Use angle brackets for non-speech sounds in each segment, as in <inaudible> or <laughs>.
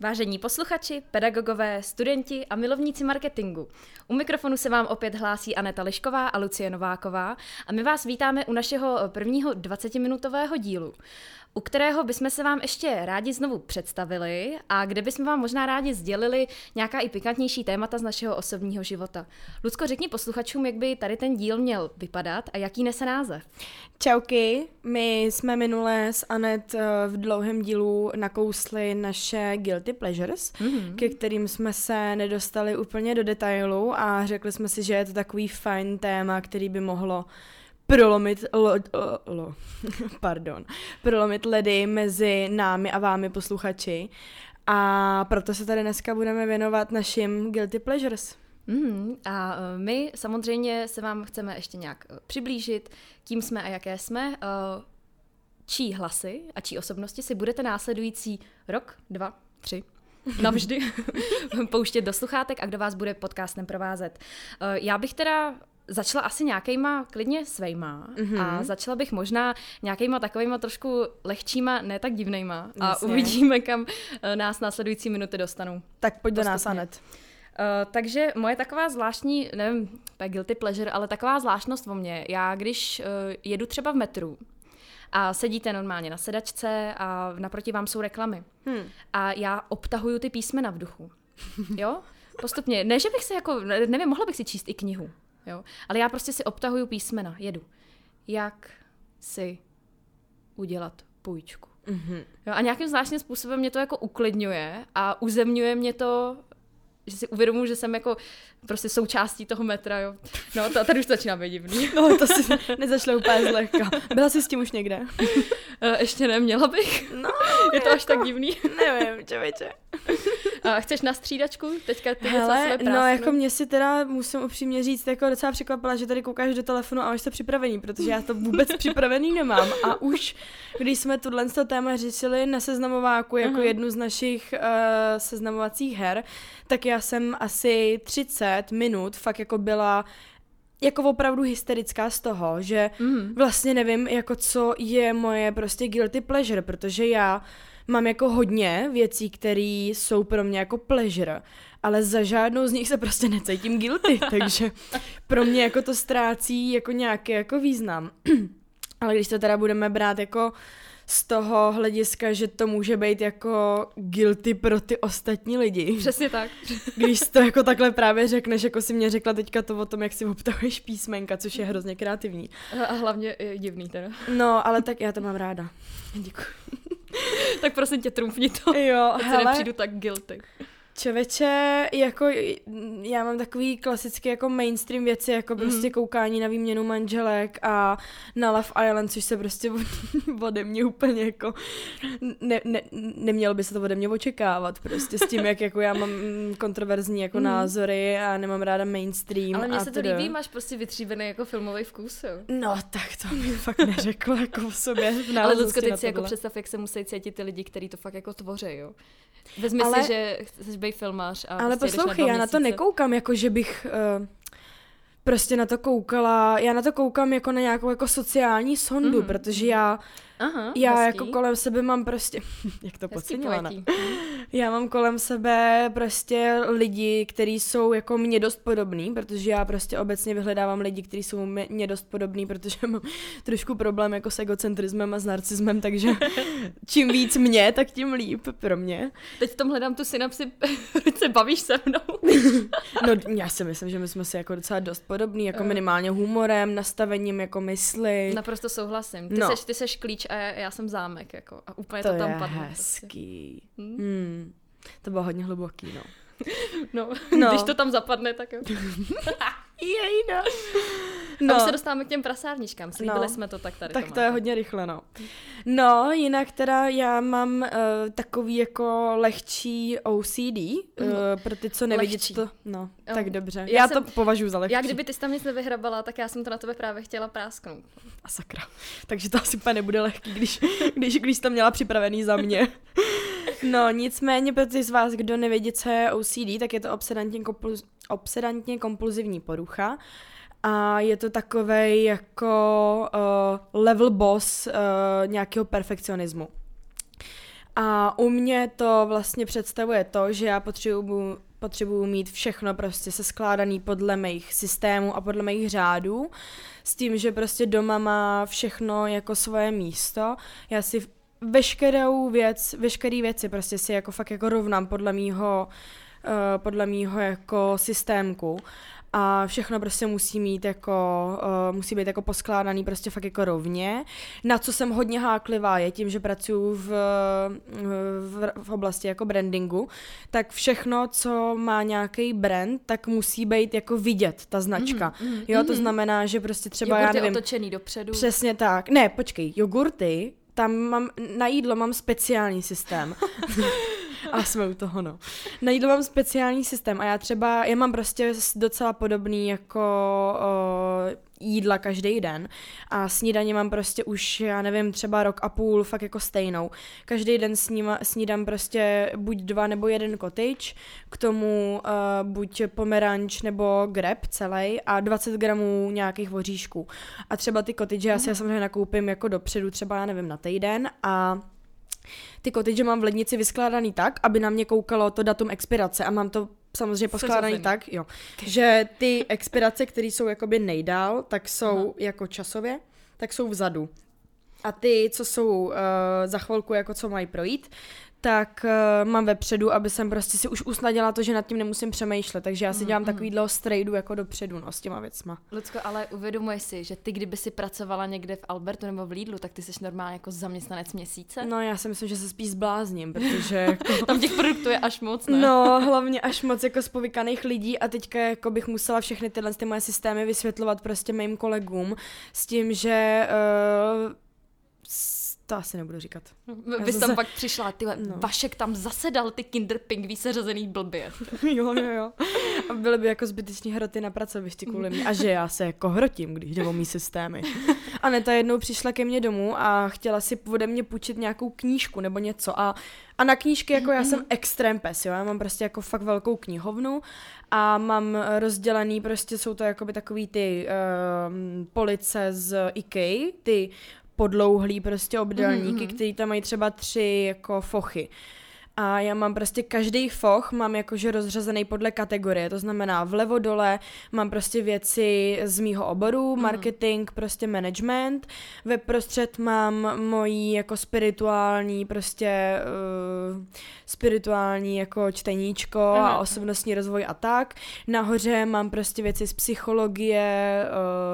Vážení posluchači, pedagogové, studenti a milovníci marketingu. U mikrofonu se vám opět hlásí Aneta Lišková a Lucie Nováková a my vás vítáme u našeho prvního 20-minutového dílu u kterého bychom se vám ještě rádi znovu představili a kde bychom vám možná rádi sdělili nějaká i pikantnější témata z našeho osobního života. Lucko, řekni posluchačům, jak by tady ten díl měl vypadat a jaký nese název. Čauky, my jsme minule s Anet eh, v dlouhém dílu nakousli naše guilty pleasures, mm-hmm. ke kterým jsme se nedostali úplně do detailu a řekli jsme si, že je to takový fajn téma, který by mohlo prolomit lo, lo, lo, <laughs> pardon, prolomit ledy mezi námi a vámi posluchači. A proto se tady dneska budeme věnovat našim guilty pleasures. Mm, a uh, my samozřejmě se vám chceme ještě nějak uh, přiblížit, kým jsme a jaké jsme, uh, čí hlasy a čí osobnosti si budete následující rok, dva, tři, <laughs> navždy <laughs> pouštět do sluchátek a kdo vás bude podcastem provázet. Já bych teda začala asi nějakýma klidně svejma mm-hmm. a začala bych možná nějakýma takovýma trošku lehčíma, ne tak divnejma a Jasně. uvidíme, kam eh, nás následující minuty dostanou. Tak pojď do nás, Anet. Uh, takže moje taková zvláštní, nevím, guilty pleasure, ale taková zvláštnost o mě, já když uh, jedu třeba v metru a sedíte normálně na sedačce a naproti vám jsou reklamy hmm. a já obtahuju ty písmena v duchu. Jo? Postupně. Ne, že bych se jako, nevím, mohla bych si číst i knihu. Jo? Ale já prostě si obtahuju písmena, jedu. Jak si udělat půjčku. Mm-hmm. Jo, a nějakým zvláštním způsobem mě to jako uklidňuje a uzemňuje mě to že si uvědomuji, že jsem jako prostě součástí toho metra, jo. No, to, tady už to začíná být divný. No, to si nezašlo úplně zlehka. Byla jsi s tím už někde? Eh, ještě ne, měla bych. No, <laughs> je to až tak divný. Nevím, čověče. A chceš na střídačku? Teďka ty Hele, no jako mě si teda musím upřímně říct, jako docela překvapila, že tady koukáš do telefonu a máš to připravený, protože já to vůbec <laughs> připravený nemám. A už, když jsme tuhle téma řešili na seznamováku jako uh-huh. jednu z našich uh, seznamovacích her, tak já jsem asi 30 minut fakt jako byla jako opravdu hysterická z toho, že mm. vlastně nevím, jako co je moje prostě guilty pleasure, protože já mám jako hodně věcí, které jsou pro mě jako pleasure, ale za žádnou z nich se prostě necítím guilty, <laughs> takže pro mě jako to ztrácí jako nějaký jako význam. <clears throat> ale když to teda budeme brát jako z toho hlediska, že to může být jako guilty pro ty ostatní lidi. Přesně tak. Když to jako takhle právě řekneš, jako si mě řekla teďka to o tom, jak si obtahuješ písmenka, což je hrozně kreativní. A hlavně je divný teda. No, ale tak já to mám ráda. Děkuji. tak prosím tě, trumfni to. Jo, Ať hele. nepřijdu tak guilty. Čověče, jako já mám takový klasický jako mainstream věci, jako mm. prostě koukání na výměnu manželek a na Love Island, což se prostě <laughs> ode mě úplně jako ne, ne, nemělo by se to ode mě očekávat, prostě s tím, jak jako já mám kontroverzní jako mm. názory a nemám ráda mainstream. Ale mně se to líbí, máš prostě vytříbený jako filmový vkus, jo. No, tak to mi fakt neřeklo jako v sobě. V Ale Lucko, teď si jako představ, jak se musí cítit ty lidi, kteří to fakt jako tvoří, jo. Vezmi ale, si, že chceš být filmář a Ale prostě poslouchej, na já na to nekoukám, jako že bych uh, prostě na to koukala, já na to koukám jako na nějakou jako sociální sondu, mm. protože já Aha, já hezký. jako kolem sebe mám prostě, <laughs> jak to podceňovala, <laughs> já mám kolem sebe prostě lidi, kteří jsou jako mě dost podobný, protože já prostě obecně vyhledávám lidi, kteří jsou mě dost podobný, protože mám <laughs> trošku problém jako s egocentrismem a s narcismem, takže čím víc mě, tak tím líp pro mě. Teď v tom hledám tu synapsi, proč se bavíš se mnou? no já si myslím, že my jsme si jako docela dost podobný, jako minimálně humorem, nastavením jako mysli. Naprosto souhlasím. Ty, no. seš, ty seš klíč a já jsem zámek, jako, a úplně to, to tam padlo. Je hezký. Prostě. Hmm? Hmm. To bylo hodně hluboký, no. <laughs> No, no. když to tam zapadne, tak jo. <laughs> Jej, no. no. A už se dostáváme k těm prasárničkám, slíbili no. jsme to, tak tady Tak to, to je hodně rychle, no. No, jinak teda já mám uh, takový jako lehčí OCD, uh, eh, pro ty, co nevidí, to, no, oh. tak dobře. Já, já jsem, to považuji za lehčí. Já kdyby ty jsi tam nic nevyhrabala, tak já jsem to na tebe právě chtěla prásknout. A sakra. Takže to asi úplně nebude lehký, když, když, když to měla připravený za mě. <laughs> <laughs> No, nicméně pro ty z vás, kdo nevědí, co je OCD, tak je to obsedantně, kompulz, obsedantně kompulzivní porucha. A je to takový jako uh, level boss uh, nějakého perfekcionismu. A u mě to vlastně představuje to, že já potřebuju potřebuju mít všechno prostě se skládaný podle mých systémů a podle mých řádů, s tím, že prostě doma má všechno jako svoje místo. Já si veškerou věc, veškerý věci prostě si jako fakt jako rovnám podle mýho, uh, podle mýho jako systémku a všechno prostě musí mít jako, uh, musí být jako poskládaný prostě fakt jako rovně. Na co jsem hodně háklivá je tím, že pracuji v, v, v oblasti jako brandingu, tak všechno, co má nějaký brand, tak musí být jako vidět ta značka. Mm, mm, jo, to mm. znamená, že prostě třeba Jogurty já nevím. otočený dopředu. Přesně tak. Ne, počkej, jogurty, tam mám, na jídlo mám speciální systém. <laughs> a jsme u toho, no. Na jídlo mám speciální systém a já třeba, já mám prostě docela podobný jako jídla každý den a snídaně mám prostě už, já nevím, třeba rok a půl fakt jako stejnou. Každý den sníma, snídám prostě buď dva nebo jeden cottage, k tomu uh, buď pomeranč nebo greb celý a 20 gramů nějakých voříšků. A třeba ty cottage já si já samozřejmě nakoupím jako dopředu, třeba já nevím, na týden a ty cottage mám v lednici vyskládaný tak, aby na mě koukalo to datum expirace a mám to samozřejmě poskládaný tak, jo, že ty expirace, které jsou jakoby nejdál, tak jsou Aha. jako časově, tak jsou vzadu. A ty, co jsou uh, za chvilku, jako co mají projít, tak uh, mám vepředu, aby jsem prostě si už usnadila to, že nad tím nemusím přemýšlet. Takže já si dělám mm, takovýhle strejdu jako dopředu, no, s těma věcma. Lucko, ale uvědomuješ si, že ty, kdyby si pracovala někde v Albertu nebo v Lidlu, tak ty jsi normálně jako zaměstnanec měsíce? No, já si myslím, že se spíš zblázním, protože <laughs> jako... Tam těch produktů je až moc, ne? No, hlavně až moc jako z povykaných lidí a teďka jako bych musela všechny tyhle ty moje systémy vysvětlovat prostě mým kolegům s tím, že uh, to asi nebudu říkat. Vy jsi tam pak přišla, ty no. Vašek tam zasedal ty kinder pingví seřazený blbě. <laughs> jo, jo, jo. A byly by jako zbyteční hroty na pracovišti kvůli mě. A že já se jako hrotím, když jde o mý systémy. A Neta jednou přišla ke mně domů a chtěla si ode mě půjčit nějakou knížku nebo něco. A, a na knížky jako já jsem extrém pes, jo. Já mám prostě jako fakt velkou knihovnu a mám rozdělený, prostě jsou to jakoby takový ty uh, police z IKEA, ty podlouhlý prostě obdelníky, mm-hmm. který tam mají třeba tři jako fochy. A já mám prostě každý foch mám jakože rozřazený podle kategorie, to znamená vlevo dole mám prostě věci z mýho oboru, mm. marketing, prostě management, ve prostřed mám mojí jako spirituální prostě uh, spirituální jako čteníčko mm. a osobnostní rozvoj a tak. Nahoře mám prostě věci z psychologie,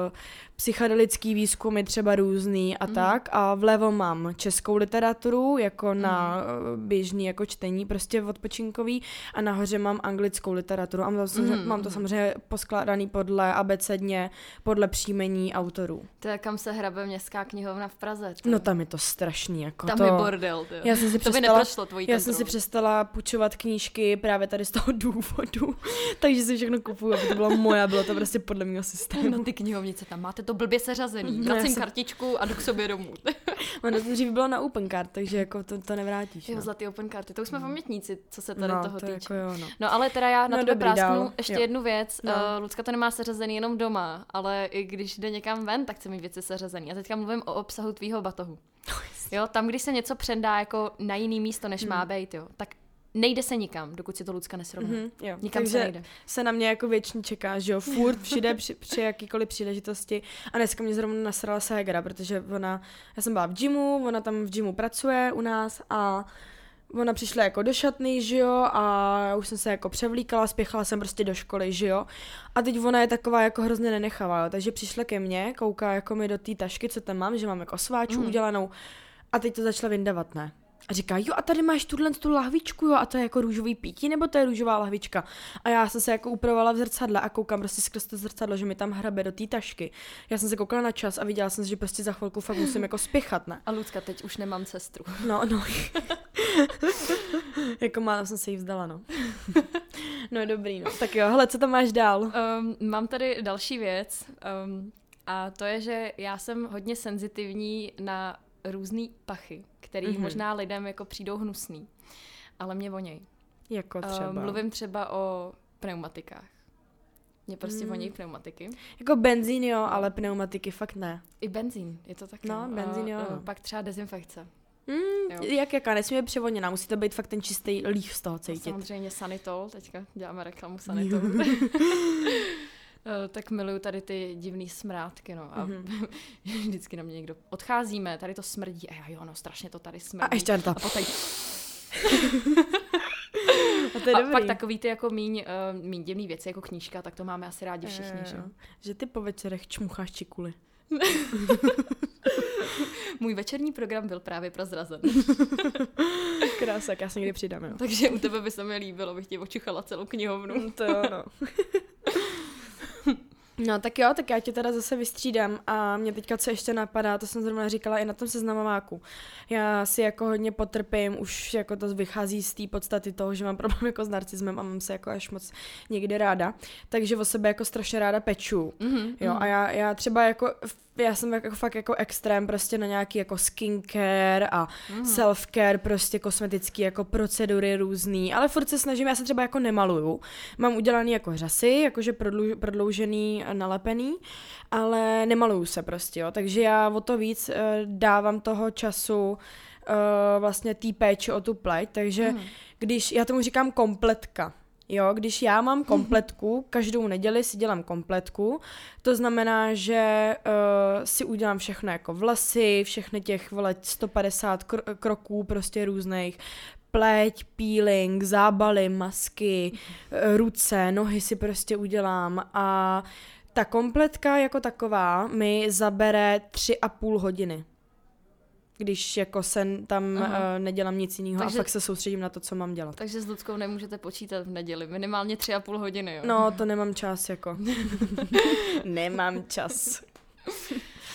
uh, psychedelický výzkumy třeba různý a mm. tak a vlevo mám českou literaturu jako mm. na eh, běžný jako čtení prostě odpočinkový a nahoře mám anglickou literaturu a mám to, mm. mám to samozřejmě poskládaný podle abecedně, podle příjmení autorů. To je kam se hrabe městská knihovna v Praze. To... No tam je to strašný. Jako tam to... je bordel. Tyjo. Já jsem si to přestala, by neprošlo tvojí Já jsem si přestala půjčovat knížky právě tady z toho <laughs> důvodu, takže si všechno kupuju, aby to bylo moje, bylo to prostě podle mého systému. No ty knihovnice tam máte to blbě seřazený. No, Vracím jsem... kartičku a jdu k sobě domů. <laughs> ono to dřív bylo na open card, takže jako to, to nevrátíš. Jo, no. zlatý open karty. To už jsme mm. pamětníci, co se tady no, toho to týče. Jako jo, no. no. ale teda já na no, tebe prásknu dál. ještě jo. jednu věc. No. Uh, Lucka to nemá seřazený jenom doma, ale i když jde někam ven, tak chce mít věci seřazený. A teďka mluvím o obsahu tvýho batohu. <laughs> Jo, tam, když se něco přendá jako na jiný místo, než hmm. má být, jo, tak nejde se nikam, dokud si to Lucka nesrovná. Mm-hmm, jo. Nikam Takže se nejde. se na mě jako věčně čeká, že jo, furt všude při, při jakýkoliv příležitosti. A dneska mě zrovna nasrala Segra, protože ona, já jsem byla v gymu, ona tam v gymu pracuje u nás a ona přišla jako do šatny, že jo, a já už jsem se jako převlíkala, spěchala jsem prostě do školy, že jo. A teď ona je taková jako hrozně nenechavá, jo, takže přišla ke mně, kouká jako mi do té tašky, co tam mám, že mám jako sváču mm. udělanou. A teď to začala vyndavat, ne? A říká, jo a tady máš tuhle tu lahvičku, jo a to je jako růžový pítí, nebo to je růžová lahvička. A já jsem se jako upravovala v zrcadle a koukám prostě skrz to zrcadlo, že mi tam hrabe do té tašky. Já jsem se koukala na čas a viděla jsem, že prostě za chvilku fakt musím jako spěchat, ne? A Lucka, teď už nemám sestru. No, no. <laughs> jako málo jsem se jí vzdala, no. <laughs> no dobrý, no. Tak jo, hele, co tam máš dál? Um, mám tady další věc. Um, a to je, že já jsem hodně senzitivní na různé pachy, který mm-hmm. možná lidem jako přijdou hnusný, ale mě voněj. Jako třeba? Uh, mluvím třeba o pneumatikách. Mě prostě mm. vonějí pneumatiky. Jako benzín jo, ale pneumatiky fakt ne. I benzín, je to tak. No, benzín jo. Uh, pak třeba dezinfekce. Mm, Jo. jak jaká, nesmí být převodněná, musí to být fakt ten čistý líh z toho cítit. Samozřejmě Sanitol, teďka děláme reklamu <laughs> Sanitol. Eh, tak miluju tady ty divný smrádky, no. A Mhm. <laughs> vždycky na mě někdo odcházíme, tady to smrdí. A já jo, no, strašně to tady smrdí. A ještě to. A potom, <laughs> A to je a dobrý. pak takový ty jako míň, uh, míň divný věci, jako knížka, tak to máme asi rádi všichni, Jo, že? Že ty po večerech čmucháš čikuly. <laughs> Můj večerní program byl právě prozrazen. Krása, já se někdy přidám, jo. Takže u tebe by se mi líbilo, bych ti očuchala celou knihovnu. Mm, to jo, no. No tak jo, tak já tě teda zase vystřídám a mě teďka co ještě napadá, to jsem zrovna říkala i na tom seznamováku. Já si jako hodně potrpím, už jako to vychází z té podstaty toho, že mám problém jako s narcismem a mám se jako až moc někdy ráda, takže o sebe jako strašně ráda peču. Mm-hmm, Jo, a já, já třeba jako, já jsem jako fakt jako extrém prostě na nějaký jako skincare a mm. self-care, prostě kosmetický jako procedury různý, ale furt se snažím, já se třeba jako nemaluju. Mám udělaný jako řasy, jakože prodlouž, prodloužený nalepený, ale nemaluju se prostě, jo, takže já o to víc uh, dávám toho času uh, vlastně té péči o tu pleť, takže Mhm. když, já tomu říkám kompletka, Jo, když já mám <laughs> kompletku, každou neděli si dělám kompletku, to znamená, že uh, si udělám všechno jako vlasy, všechny těch vole 150 kr- kroků prostě různých, pleť, peeling, zábaly, masky, eh, ruce, nohy si prostě udělám a ta kompletka jako taková mi zabere tři a půl hodiny. Když jako se tam uh, nedělám nic jiného a fakt se soustředím na to, co mám dělat. Takže s Ludskou nemůžete počítat v neděli, minimálně tři a půl hodiny, jo? No, to nemám čas, jako. <laughs> nemám čas.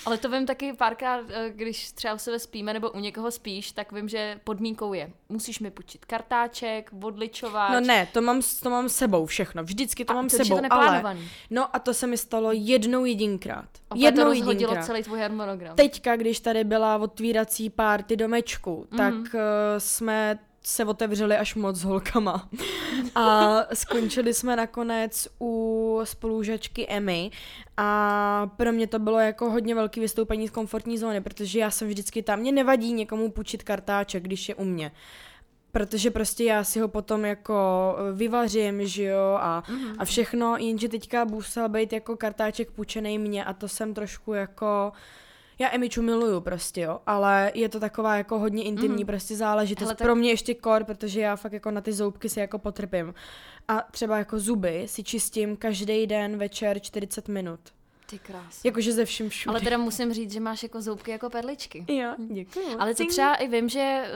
Ale to vím taky párkrát, eh, když třeba u sebe spíme nebo u někoho spíš, tak vím, že podmínkou je, musíš mi půjčit kartáček, odličováč. No ne, to mám, to mám sebou všechno, vždycky to a mám to, sebou, to ale... No a to se mi stalo jednou jedinkrát. A jednou to jedinkrát. celý tvůj harmonogram. Teďka, když tady byla otvírací párty domečku, Mhm. tak uh, jsme se otevřeli až moc s holkama. <laughs> A skončili jsme nakonec u spolužačky Emmy a pro mě to bylo jako hodně velký vystoupení z komfortní zóny, protože já jsem vždycky tam, mě nevadí někomu půjčit kartáček, když je u mě. Protože prostě já si ho potom jako vyvařím, že jo, a, Mhm. a všechno, jenže teďka musel být jako kartáček půjčený mě a to jsem trošku jako... Já Emiču miluju prostě, jo, ale je to taková jako hodně intimní Mhm. mm. prostě záležitost. Hele, tak... Pro mě ještě kor, protože já fakt jako na ty zoubky si jako potrpím. A třeba jako zuby si čistím každý den večer 40 minut. Ty krás. Jakože ze vším všude. Ale teda musím říct, že máš jako zoubky jako perličky. Jo, děkuji. Ale to třeba i vím, že eh,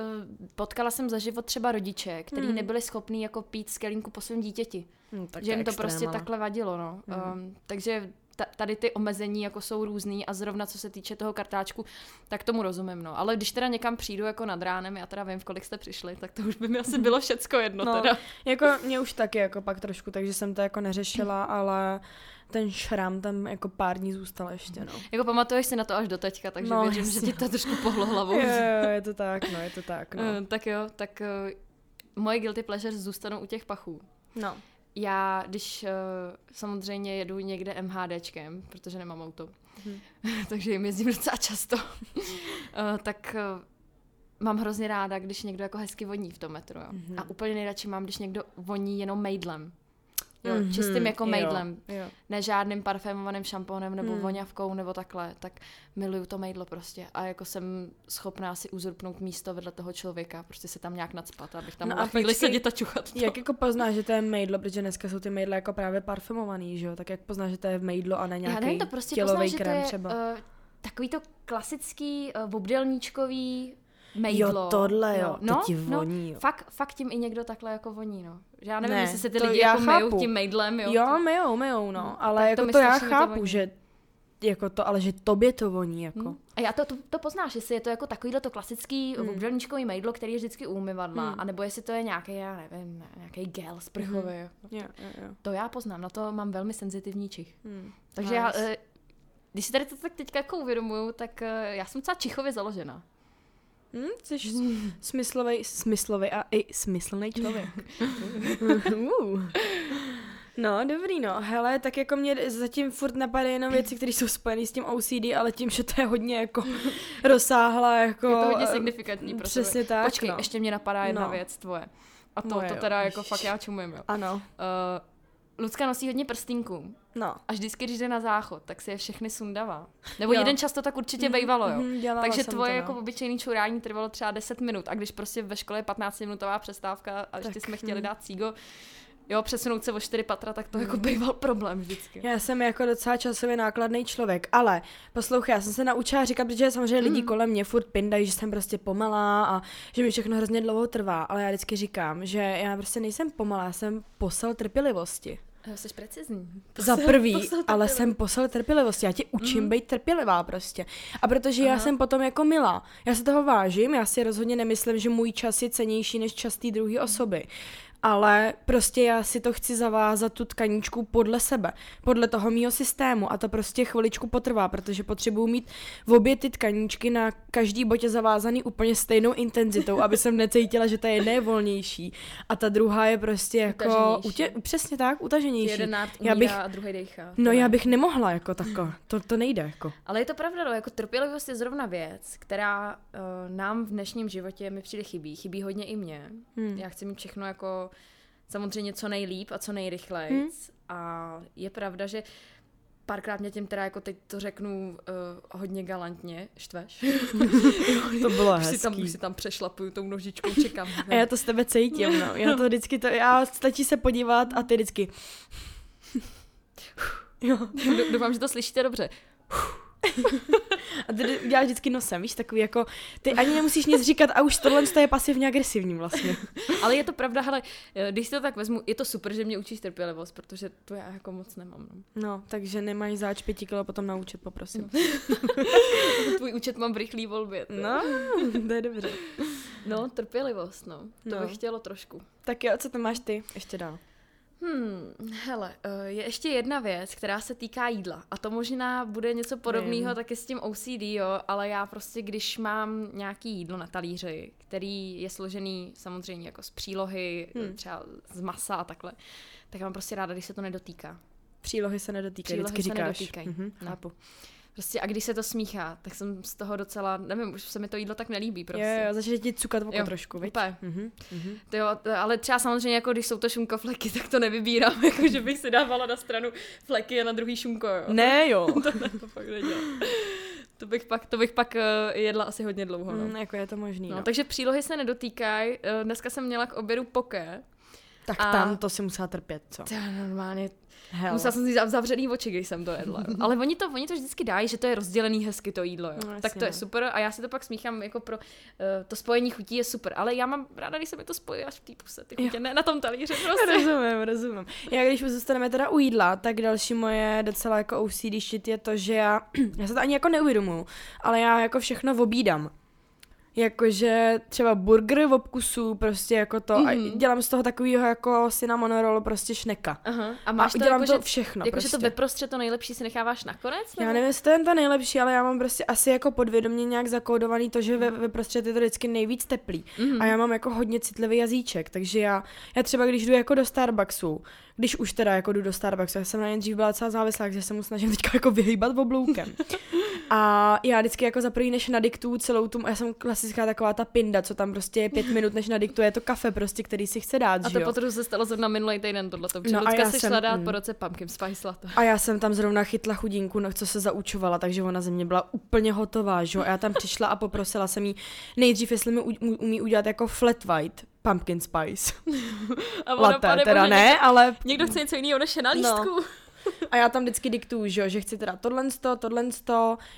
potkala jsem za život třeba rodiče, kteří Hmm. nebyli schopní jako pít z kelínku po svém dítěti. Hm, tak že jim to extrém, prostě ale. takhle vadilo, no. Mhm. Um, takže ta, tady ty omezení jako jsou různý a zrovna co se týče toho kartáčku, tak tomu rozumím, no. Ale když teda někam přijdu jako nad ránem, já teda vím, v kolik jste přišli, tak to už by mi asi bylo všecko jedno No. teda. Jako mě už taky jako pak trošku, takže jsem to jako neřešila, ale ten šram tam jako pár dní zůstal ještě, no. Jako pamatuješ si na to až do teďka, takže No, věřím, že jasně. ti to trošku pohlo hlavou. Jo, jo, je to tak, no, je to tak, no. Eh, tak jo, tak uh, moje guilty pleasures zůstanou u těch pachů. No. Já, když uh, samozřejmě jedu někde MHDčkem, protože nemám auto, Mhm. <laughs> takže jim jezdím docela často, uh, <laughs> tak uh, mám hrozně ráda, když někdo jako hezky voní v tom metru. Jo. Mhm. A úplně nejradši mám, když někdo voní jenom mejdlem. Jo, Mhm, čistým jako mejdlem. Jo. Ne žádným parfémovaným šampónem nebo Hmm. voňavkou nebo takhle, tak miluju to mejdlo prostě. A jako jsem schopná si uzurpnout místo vedle toho člověka, prostě se tam nějak nadspat, abych tam No mohla a chvíli sedět a čuchat. to. Jak jako poznáš, že to je mejdlo, protože dneska jsou ty mejdla jako právě parfumovaný, že jo? Tak jak poznáš, že to je mejdlo a ne Já nějaký nevím, to prostě tělový poznáš, že to krém je třeba? Uh, takový to klasický uh, obdelníčkový mejdlo. Jo, tohle jo, to no, ti no, voní, jo. Fakt, fakt tím i někdo takhle jako voní, no. Že Já nevím, Ne, jestli se ty to lidi jako chápu. tím mejdlem, jo. Jo, to- myjou, myjou, no, Hm, ale to jako mi to, já to chápu, voní. že jako to, ale že tobě to voní, jako. Hm. A já to, to, to poznáš, jestli je to jako takovýhle to klasický Hmm. mm. obdelníčkový mejdlo, který je vždycky u umyvadla, Hmm. anebo jestli to je nějaký, já nevím, nějaký gel sprchový. Hmm. Mm. Jo, jo, jo. To já poznám, na to mám velmi senzitivní čich. Hm. Takže Nice. já, eh, když si tady to tak teďka jako uvědomuju, tak eh, já jsem docela čichově založena. Hm, jsi <laughs> smyslový, smyslový a i smyslný člověk. <laughs> uh. No, dobrý, no. Hele, tak jako mě zatím furt napadají jenom věci, které jsou spojené s tím OCD, ale tím, že to je hodně jako <laughs> rozsáhla, jako... Je to hodně signifikantní pro Přesně tak, Počkej, no. ještě mě napadá jedna No. věc tvoje. A to, Moje, to jo. teda jako fakt já čumím, jo. Ano, Uh, Lucka nosí hodně prstýnků. No. A vždycky, když jde na záchod, tak si je všechny sundává. Nebo Jo. jeden čas to tak určitě bývalo, jo. Mhm, dělala Takže tvoje to, no. jako obyčejný čurání trvalo třeba 10 minut a když prostě ve škole je 15-minutová přestávka a ještě jsme chtěli hm. dát cígo, jo, přesunout se o 4 patra, tak to jako býval problém vždycky. Já jsem jako docela časově nákladný člověk, ale poslouchej, já jsem se naučila říkat, protože samozřejmě lidi Mm. kolem mě furt pindají, že jsem prostě pomalá a že mi všechno hrozně dlouho trvá, ale já vždycky říkám, že já prostě nejsem pomalá, já jsem posel trpělivosti. Jo, jsi precizní. Za Posel- prvý, posel ale jsem posel trpělivosti, já tě učím Mhm. být trpělivá prostě. A protože já Aha. jsem potom jako milá, já se toho vážím, já si rozhodně nemyslím, že můj čas je cenější než čas té druhé osoby. Ale prostě já si to chci zavázat tu tkaníčku podle sebe, podle toho mýho systému a to prostě chviličku potrvá, protože potřebuju mít v obě ty tkaníčky na každý botě zavázaný úplně stejnou intenzitou, aby jsem necítila, že ta jedna je volnější a ta druhá je prostě jako utě, přesně tak, utaženější. Jeden Já bych- a druhý dejchá. To No ne. já bych nemohla jako tako, to, to nejde jako. Ale je to pravda, no, jako trpělivost je zrovna věc, která uh, nám v dnešním životě mi přijde chybí. Chybí hodně i mě. Hmm. Já chci mít všechno jako samozřejmě co nejlíp a co nejrychleji. Hmm. A je pravda, že párkrát mě tím teda jako teď to řeknu uh, hodně galantně, štveš. <laughs> To bylo <laughs> už, si tam, už si tam přešlapuju tou nožičkou, <laughs> čekám. A já to s tebe cítím, no. Já to vždycky, to, já stačí se podívat a ty vždycky. Jo. Dou- Doufám, že to slyšíte dobře. A ty děláš vždycky nosem, víš, takový jako, ty ani nemusíš nic říkat a už tohle je pasivně agresivní vlastně. Ale je to pravda, hele, když si to tak vezmu, je to super, že mě učíš trpělivost, protože to já jako moc nemám. No. No, takže nemají záč pěti kilo potom naučit, poprosím. <laughs> Tvůj účet mám v rychlý volbě. to. No, to je dobře. No, trpělivost, no. To No. bych chtělo trošku. Tak jo, co to máš ty? Ještě dál. Hmm, hele, eh, je ještě jedna věc, která se týká jídla. A to možná bude něco podobného Vím. taky s tím OCD, jo, ale já prostě, když mám nějaký jídlo na talíři, který je složený samozřejmě jako z přílohy, Hmm. třeba z masa a takhle, tak já mám prostě ráda, když se to nedotýká. Přílohy se nedotýkají, Přílohy vždycky se říkáš. nedotýkají. Mhm, No. Prostě a když se to smíchá, tak jsem z toho docela, nevím, už se mi to jídlo tak nelíbí prostě. Jo, jo, začne ti cukat oko Jo, trošku, viď? Úplně. Mhm, mhm. To jo, to, ale třeba samozřejmě, jako když jsou to šunkofleky, tak to nevybírám, <laughs> jako že bych si dávala na stranu fleky a na druhý šunko, jo. Ne, jo. <laughs> to, ne, to fakt nedělám. To bych pak, to bych pak uh, jedla asi hodně dlouho, no. Mm, jako je to možný, no. no. Takže přílohy se nedotýkají. Uh, dneska jsem měla k obědu poké. Tak a- tam to si musela trpět, co? To je normálně. Hele. Musela jsem si zav- zavřený oči, když jsem to jedla. jo. Ale oni to, oni to vždycky dají, že to je rozdělený hezky to jídlo. Jo. No, tak to je no. super a já si to pak smíchám jako pro uh, to spojení chutí je super. Ale já mám ráda, když se mi to spojí až v té puse, ty chutě, ne na tom talíři prostě. Rozumím, rozumím. Já když už zůstaneme teda u jídla, tak další moje docela jako OCD shit je to, že já, <clears throat> já se to ani jako neuvědomuju, ale já jako všechno obídám. Jakože třeba burger v obkusu, prostě jako to, mm-hmm. a Mhm. dělám z toho takovýho jako cinnamon roll, prostě šneka. Aha. A A máš to udělám jako, to že, všechno jako, prostě. to veprostřed to nejlepší si necháváš nakonec? Já nebo? nevím, jestli to je to nejlepší, ale já mám prostě asi jako podvědomě nějak zakódovaný to, že ve, ve prostřed je to vždycky nejvíc teplý. Mhm. A já mám jako hodně citlivý jazyček, takže já, já třeba když jdu jako do Starbucksu, když už teda jako jdu do Starbucksu, já jsem na ně dřív byla docela závislá, takže se mu snažím teďka jako vyhýbat obloukem. <laughs> A já vždycky jako za první, než nadiktuju celou tu, já jsem klasická taková ta pinda, co tam prostě je pět minut, než nadiktuje to kafe prostě, který si chce dát, A to potom se stalo zrovna minulý týden tohleto, protože No Lucka já si jsem- šla dát mm. po roce pumpkin spice latte. A já jsem tam zrovna chytla chudinku, no, co se zaučovala, takže ona ze mě byla úplně hotová, že jo? A já tam přišla a poprosila jsem jí nejdřív, jestli mi umí udělat jako flat white pumpkin spice. <laughs> A Latte, pane teda ne, Někdo, ale někdo chce něco jiného než je na No. <laughs> <laughs> a já tam vždycky diktuju, že že chci teda tohle tohle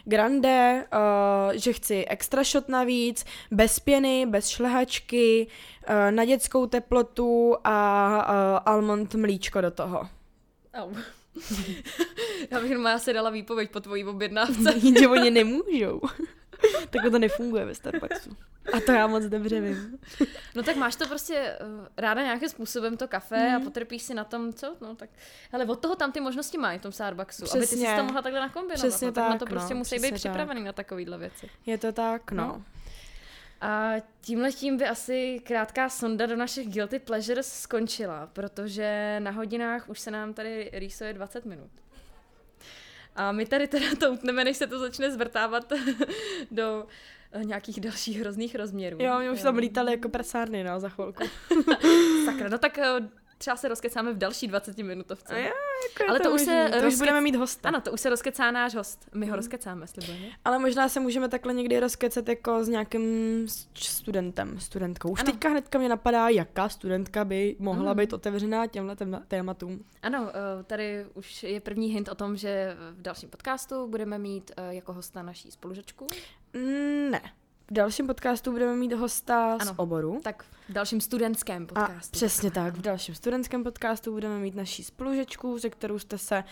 grande, uh, že chci extra shot navíc, bez pěny, bez šlehačky, uh, na dětskou teplotu a uh, almond mlíčko do toho. Au. <laughs> Já bych jenom asi dala výpověď po tvojí objednávce. <laughs> Jenže oni nemůžou. <laughs> Takhle to nefunguje ve Starbucksu. A to já moc dobře vím. No tak máš to prostě uh, ráda nějakým způsobem to kafe mm. a potrpíš si na tom, co? No tak, ale od toho tam ty možnosti mají v tom Starbucksu, aby ty si Přesně. to mohla takhle nakombinovat. Přesně no, tak, na tak, to prostě no, musí být přesně připravený na takovýhle věci. Je to tak, no. No. A tímhle tím by asi krátká sonda do našich guilty pleasures skončila, protože na hodinách už se nám tady rýsuje 20 minut. A my tady teda <laughs> to utneme, než se to začne zvrtávat <laughs> do eh, nějakých dalších hrozných rozměrů. Jo, mě už tam lítali jako prasárny, no, za chvilku. <laughs> Sakra, no tak eh, třeba se rozkecáme v další 20 minutovce. A jo, jako Ale to, už se to už rozkec... budeme mít hosta. Ano, to už se rozkecá náš host. My ho rozkecáme, slibujeme. Ale možná se můžeme takhle někdy rozkecat jako s nějakým studentem, studentkou. Už Ano. teďka hnedka mě napadá, jaká studentka by mohla Mm. být otevřená těmhle téma- tématům. Ano, eh, tady už je první hint o tom, že v dalším podcastu budeme mít eh, jako hosta naší spolužečku. Mm, ne. V dalším podcastu budeme mít hosta Ano. z oboru. Tak v dalším studentském A podcastu. přesně tak, v dalším studentském podcastu budeme mít naší spolužečku, se kterou jste se,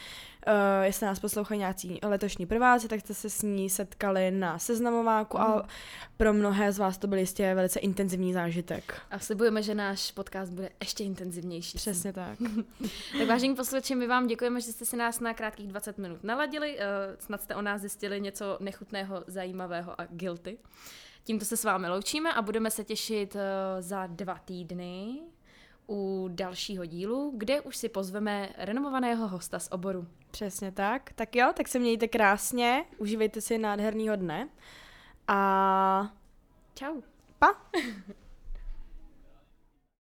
uh, jestli nás poslouchají nějací letošní prváci, tak jste se s ní setkali na seznamováku Mhm. a pro mnohé z vás to byl jistě velice intenzivní zážitek. A slibujeme, že náš podcast bude ještě intenzivnější. Přesně tak. <laughs> Tak vážení posluchači, my vám děkujeme, že jste si nás na krátkých 20 minut naladili. eh, Snad jste o nás zjistili něco nechutného, zajímavého a guilty. Tímto se s vámi loučíme a budeme se těšit eh, za dva týdny u dalšího dílu, kde už si pozveme renomovaného hosta z oboru. Přesně tak. Tak jo, tak se mějte krásně, užívejte si nádherného dne a Čau. pa! <laughs>